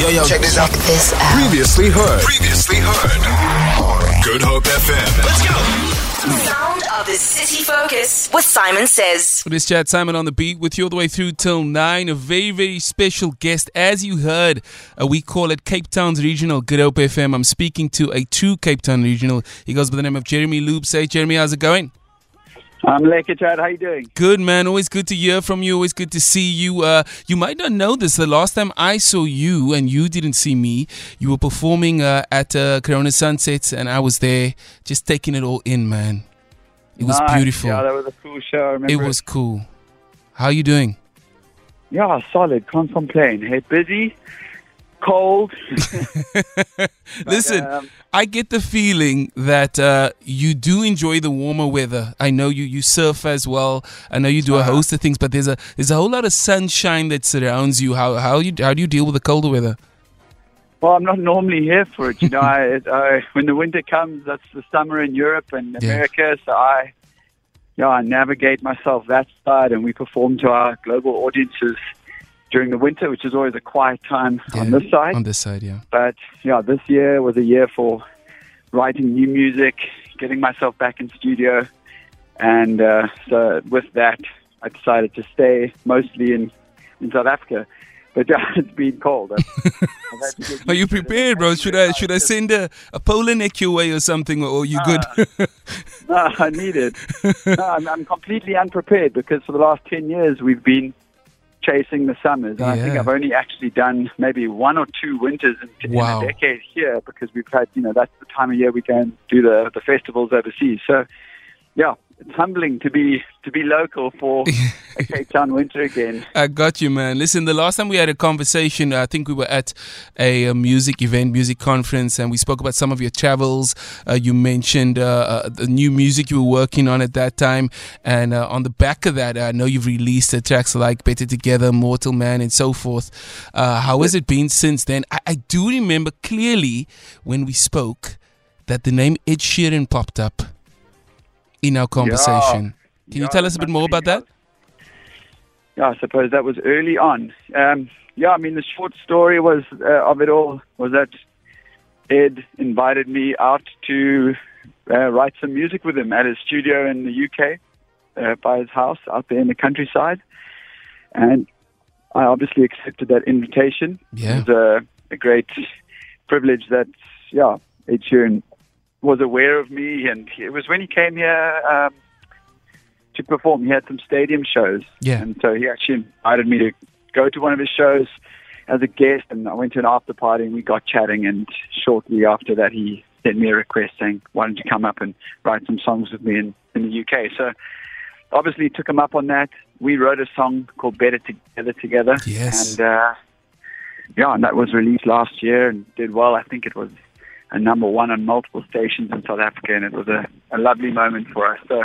Yo, yo, check this out. This out. Previously heard. Previously heard. Good Hope FM. Let's go. Sound of the City Focus with Saaiman Says. This chat, Saaiman on the beat with you all the way through till nine. A very, very special guest. As you heard, uh, we call it Cape Town's Regional Good Hope FM. I'm speaking to a true Cape Town regional. He goes by the name of Jeremy Loops. Hey, Jeremy, how's it going? I'm Lekker Chad. How you doing? Good, man. Always good to hear from you. Always good to see you. Uh, you might not know this. The last time I saw you and you didn't see me, you were performing uh, at uh, Corona Sunsets, and I was there just taking it all in, man. It was Nice. beautiful. Yeah, that was a cool show. I remember it was cool. How you doing? Yeah, solid. Can't complain. Hey, busy, cold. Listen, um, I get the feeling that uh, you do enjoy the warmer weather. I know you, you surf as well. I know you do a host of things, but there's a there's a whole lot of sunshine that surrounds you. How how you how do you deal with the colder weather? Well, I'm not normally here for it. You know, I, I, when the winter comes, that's the summer in Europe and Yeah. America. So I, yeah, I navigate myself that side, and we perform to our global audiences during the winter, which is always a quiet time on this side. On this side, yeah. But yeah, this year was a year for writing new music, getting myself back in studio, and uh, so with that, I decided to stay mostly in in South Africa. But yeah, it's been cold. I've- I've had to get Are you used to it. prepared, bro? Should I should I send a, a polar neck your way or something, or are you good? No, I need it. No, I'm, I'm completely unprepared because for the last 10 years we've been chasing the summers. And I think I've only actually done maybe one or two winters in, Wow. in a decade here because we've had, you know, that's the time of year we go and do the, the festivals overseas. So, yeah, it's humbling to be to be local for a Cape Town winter again. I got you, man. Listen, the last time we had a conversation, I think we were at a, uh music event, music conference, and we spoke about some of your travels. Uh, you mentioned uh, uh, the new music you were working on at that time, and uh, on the back of that, I know you've released tracks like "Better Together," "Mortal Man," and so forth. Uh, how has it been since then? I, I do remember clearly when we spoke that the name Ed Sheeran popped up in our conversation. Can you tell us a bit more about that? Yeah, I suppose that was early on. Um, yeah, I mean, the short story was uh, of it all was that Ed invited me out to uh, write some music with him at his studio in the UK, uh, by his house out there in the countryside, and I obviously accepted that invitation. Yeah. It was a, a great privilege that yeah, Ed Sheeran was aware of me, and it was when he came here. Um, to perform. He had some stadium shows. Yeah. And so he actually invited me to go to one of his shows as a guest, and I went to an after party and we got chatting. And shortly after that, he sent me a request saying, "Why don't you come up and write some songs with me in, in the UK?" So obviously took him up on that. We wrote a song called "Better Together Together." Yes. And uh, yeah, and that was released last year and did well. I think it was a number one on multiple stations in South Africa, and it was a, a lovely moment for us. So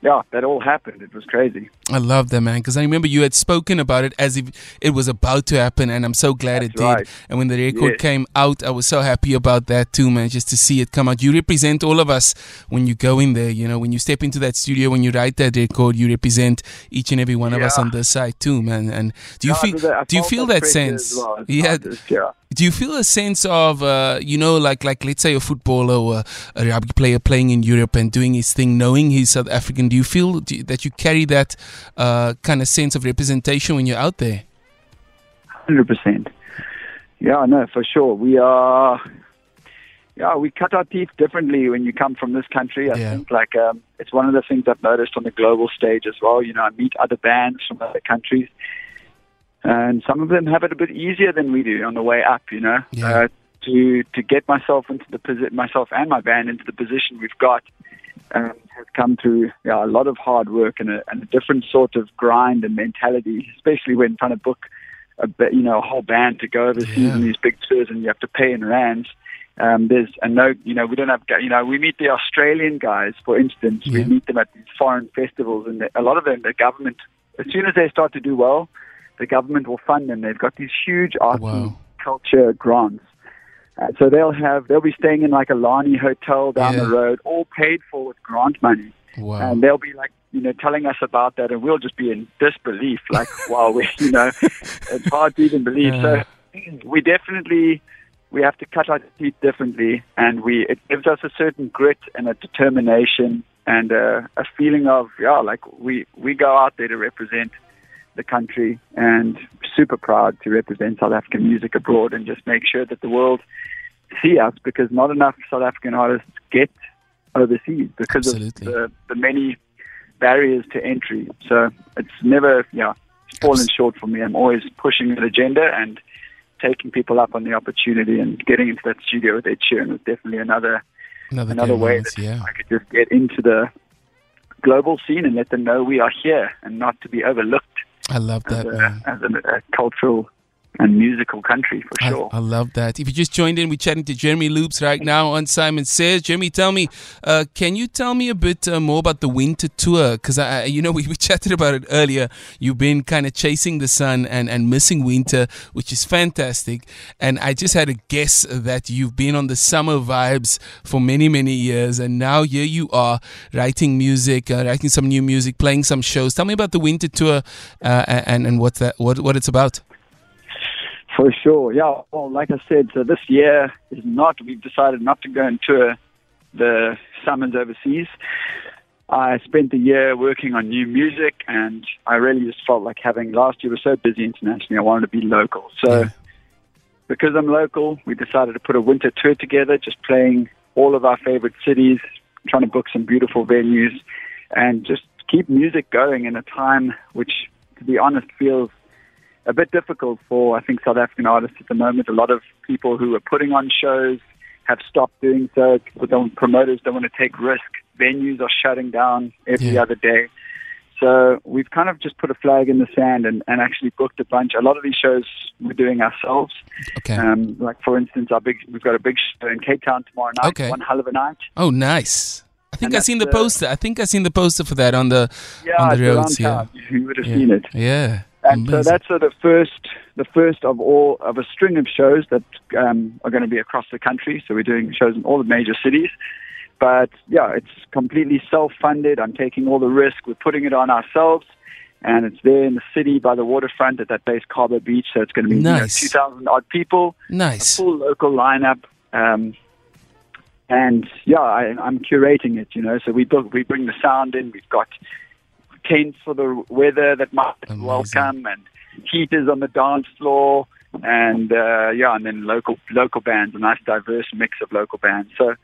yeah, that all happened. It was crazy. I love that, man, because I remember you had spoken about it as if it was about to happen, and I'm so glad it That's did. right. And when the record Yes. came out, I was so happy about that too, man, just to see it come out. You represent all of us when you go in there, you know, when you step into that studio, when you write that record, you represent each and every one of us on this side too, man. And do you Yeah, feel because do you feel that sense? well Yeah, yeah. do you feel a sense of uh, you know like like let's say a footballer or a rugby player playing in Europe and doing his thing knowing he's South African do you feel do you- that you carry that uh, kind of sense of representation when you're out there Hundred percent. Yeah, no, for sure. We are. Yeah, we cut our teeth differently when you come from this country. I Yeah. think like um, it's one of the things I've noticed on the global stage as well. You know, I meet other bands from other countries, and some of them have it a bit easier than we do on the way up. You know, Yeah. uh, to to get myself into the posi- myself and my band into the position we've got um, has come through yeah, a lot of hard work and a, and a different sort of grind and mentality, especially when trying to book a you know a whole band to go overseas Yeah. on these big tours and you have to pay in rands. Um, there's and no, you know, we don't have, you know, we meet the Australian guys, for instance. We meet them at these foreign festivals, and a lot of them, the government, as soon as they start to do well, the government will fund them. They've got these huge arts Wow. and culture grants. Uh, so they'll have, they'll be staying in like a Lani hotel down Yeah. the road, all paid for with grant money wow and they'll be like, you know, telling us about that, and we'll just be in disbelief, like, wow, we, you know, it's hard to even believe. So, we definitely we have to cut our teeth differently, and we it gives us a certain grit and a determination and a, a feeling of yeah, like we we go out there to represent the country and super proud to represent South African music abroad and just make sure that the world see us because not enough South African artists get overseas because Absolutely. of the, the many barriers to entry. So it's never, yeah, it's fallen short for me. I'm always pushing an agenda and taking people up on the opportunity and getting into that studio with Ed Sheeran was definitely another Another, another way moments, that yeah. I could just get into the global scene and let them know we are here and not to be overlooked I love as, that, a, man. as a, a cultural and musical country for I, sure. I love that. If you just joined in, we're chatting to Jeremy Loops right now on Saaiman Says. Jeremy, tell me, uh, can you tell me a bit uh, more about the winter tour? Because, I, I- you know, we, we chatted about it earlier. You've been kind of chasing the sun and, and missing winter, which is fantastic. And I just had a guess that you've been on the summer vibes for many, many years. And now here you are writing music, uh, writing some new music, playing some shows. Tell me about the winter tour uh, and, and what, that, what, what it's about. For sure, yeah. Well, like I said, so this year is not. We've decided not to go and tour the summers overseas. I spent the year working on new music, and I really just felt like having last year was so busy internationally. I wanted to be local, so Yeah. because I'm local, we decided to put a winter tour together, just playing all of our favorite cities, trying to book some beautiful venues, and just keep music going in a time which, to be honest, feels a bit difficult for I think South African artists at the moment. A lot of people who are putting on shows have stopped doing so. People don't, promoters don't want to take risk. Venues are shutting down every Yeah. other day. So we've kind of just put a flag in the sand and, and actually booked a bunch. A lot of these shows we're doing ourselves. Okay. Um, like for instance, our big we've got a big show in Cape Town tomorrow night. Okay. One hell of a night. Oh, nice. I think And I seen the poster. I think I seen the poster for that on the Yeah, on the roads. Yeah. You would have yeah. seen it. Yeah. And so that's sort of the first, the first of all of a string of shows that um, are going to be across the country. So we're doing shows in all the major cities. But yeah, it's completely self-funded. I'm taking all the risk. We're putting it on ourselves, and it's there in the city by the waterfront at that place, Cabo Beach. So it's going to be Nice. you know, 2,000 odd people, a nice. full local lineup. Um, and yeah, I, I'm curating it. You know, so we book, we bring the sound in. We've got tents for the weather that might Amazing. welcome, and heaters on the dance floor, and uh, yeah, and then local local bands, a nice diverse mix of local bands. So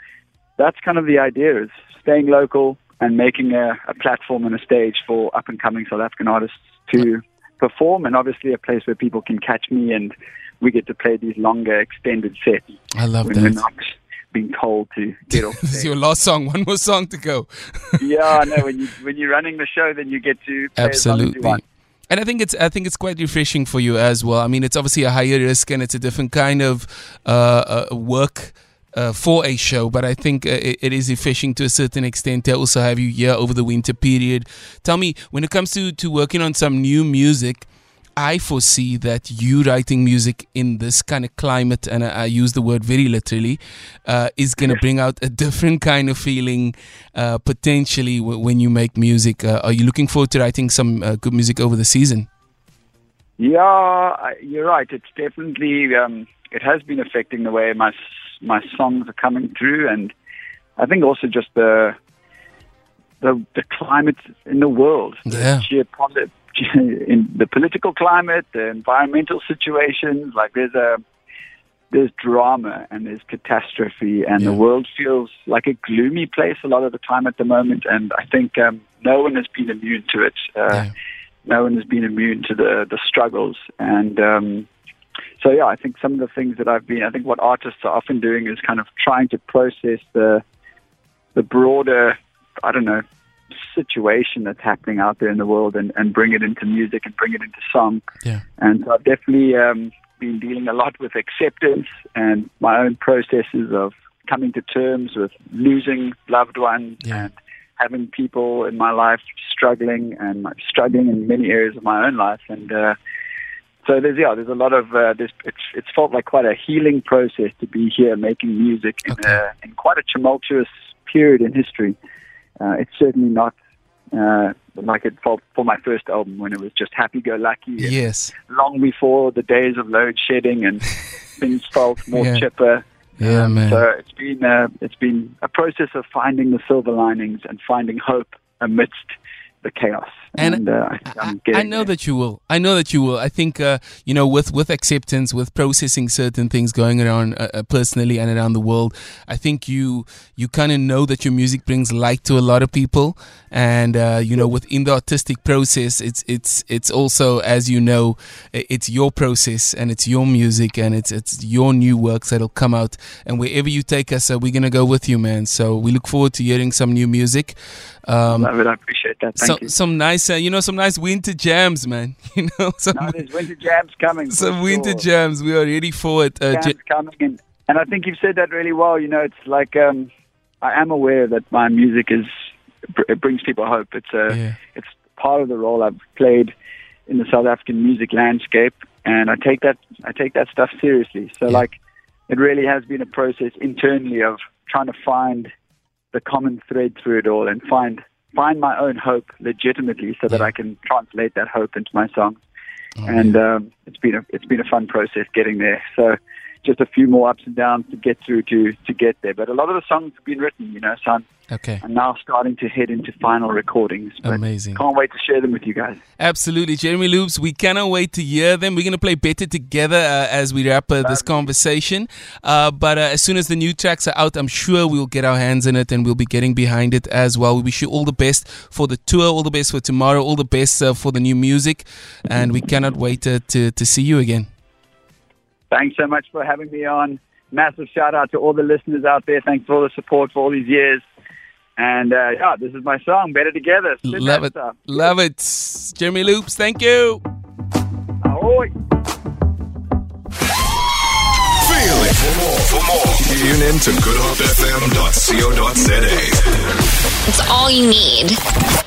that's kind of the idea: is staying local and making a, a platform and a stage for up and coming South African artists to perform, and obviously a place where people can catch me and we get to play these longer, extended sets I love that. Being told to get off This is your last song. One more song to go. yeah, I know. When you when you're running the show, then you get to play as long as you Absolutely. And I think it's I think it's quite refreshing for you as well. I mean, it's obviously a higher risk and it's a different kind of uh, uh, work uh, for a show, but I think uh, it, it is efficient to a certain extent. They also have you here over the winter period. Tell me, when it comes to to working on some new music. I foresee that you writing music in this kind of climate, and I, I use the word very literally, uh, is going to bring out a different kind of feeling uh, potentially w- when you make music. Uh, are you looking forward to writing some uh, good music over the season? Yeah, you're right. It's definitely um, it has been affecting the way my my songs are coming through, and I think also just the the the climate in the world, Yeah. the sheer in the political climate, the environmental situations. Like there's a there's drama and there's catastrophe, and the world feels like a gloomy place a lot of the time at the moment. And I think um, no one has been immune to it. Uh, Yeah. no one has been immune to the the struggles and um so yeah i think some of the things that i've been i think what artists are often doing is kind of trying to process the the broader i don't know situation that's happening out there in the world and, and bring it into music and bring it into song Yeah. and so i've definitely um been dealing a lot with acceptance and my own processes of coming to terms with losing loved ones Yeah. and having people in my life struggling and struggling in many areas of my own life and uh so there's yeah there's a lot of uh, there's it's it's felt like quite a healing process to be here making music in Okay. a, in quite a tumultuous period in history uh, it's certainly not uh, like it for, for my first album when it was just happy-go-lucky. Yes. Long before the days of load shedding and things felt more Yeah. chipper. Yeah, man. So it's been uh, it's been a process of finding the silver linings and finding hope amidst the chaos. And uh, I, I, know that you will. I know that you will. I think uh, you know with with acceptance, with processing certain things going around uh, uh, personally and around the world. I think you you kind of know that your music brings light to a lot of people, and uh, you know within the artistic process, it's it's it's also as you know, it's your process and it's your music and it's it's your new works that'll come out. And wherever you take us, uh, we're gonna go with you, man. So we look forward to hearing some new music. Um, Love it. I appreciate that. Thank some some nice uh, you know some nice winter jams man you know some No, there's winter jams coming. some winter jams we are ready for it uh, jams coming, and and I think you've said that really well. You know, it's like um, I am aware that my music is it brings people hope. It's a Yeah. it's part of the role I've played in the South African music landscape, and I take that I take that stuff seriously. So Yeah. like, it really has been a process internally of trying to find the common thread through it all and find find my own hope legitimately, so that. I can translate that hope into my songs Oh, and um, it's been a it's been a fun process getting there. So just a few more ups and downs to get through to to get there. But a lot of the songs have been written, you know. So I'm, okay I'm now starting to head into final recordings. Amazing. Can't wait to share them with you guys. absolutely jeremy loops we cannot wait to hear them we're going to play better together uh, as we wrap uh, this conversation uh, but uh, as soon as the new tracks are out i'm sure we'll get our hands in it and we'll be getting behind it as well we wish you all the best for the tour all the best for tomorrow all the best uh, for the new music and we cannot wait uh, to, to see you again Thanks so much for having me on. Massive shout out to all the listeners out there. Thanks for all the support for all these years. And uh, yeah, this is my song, Better Together. Spin love it stuff. love it jeremy loops thank you Ahoy. Feel it. For more, for more, tune in to goodhopefm.co.za. It's all you need.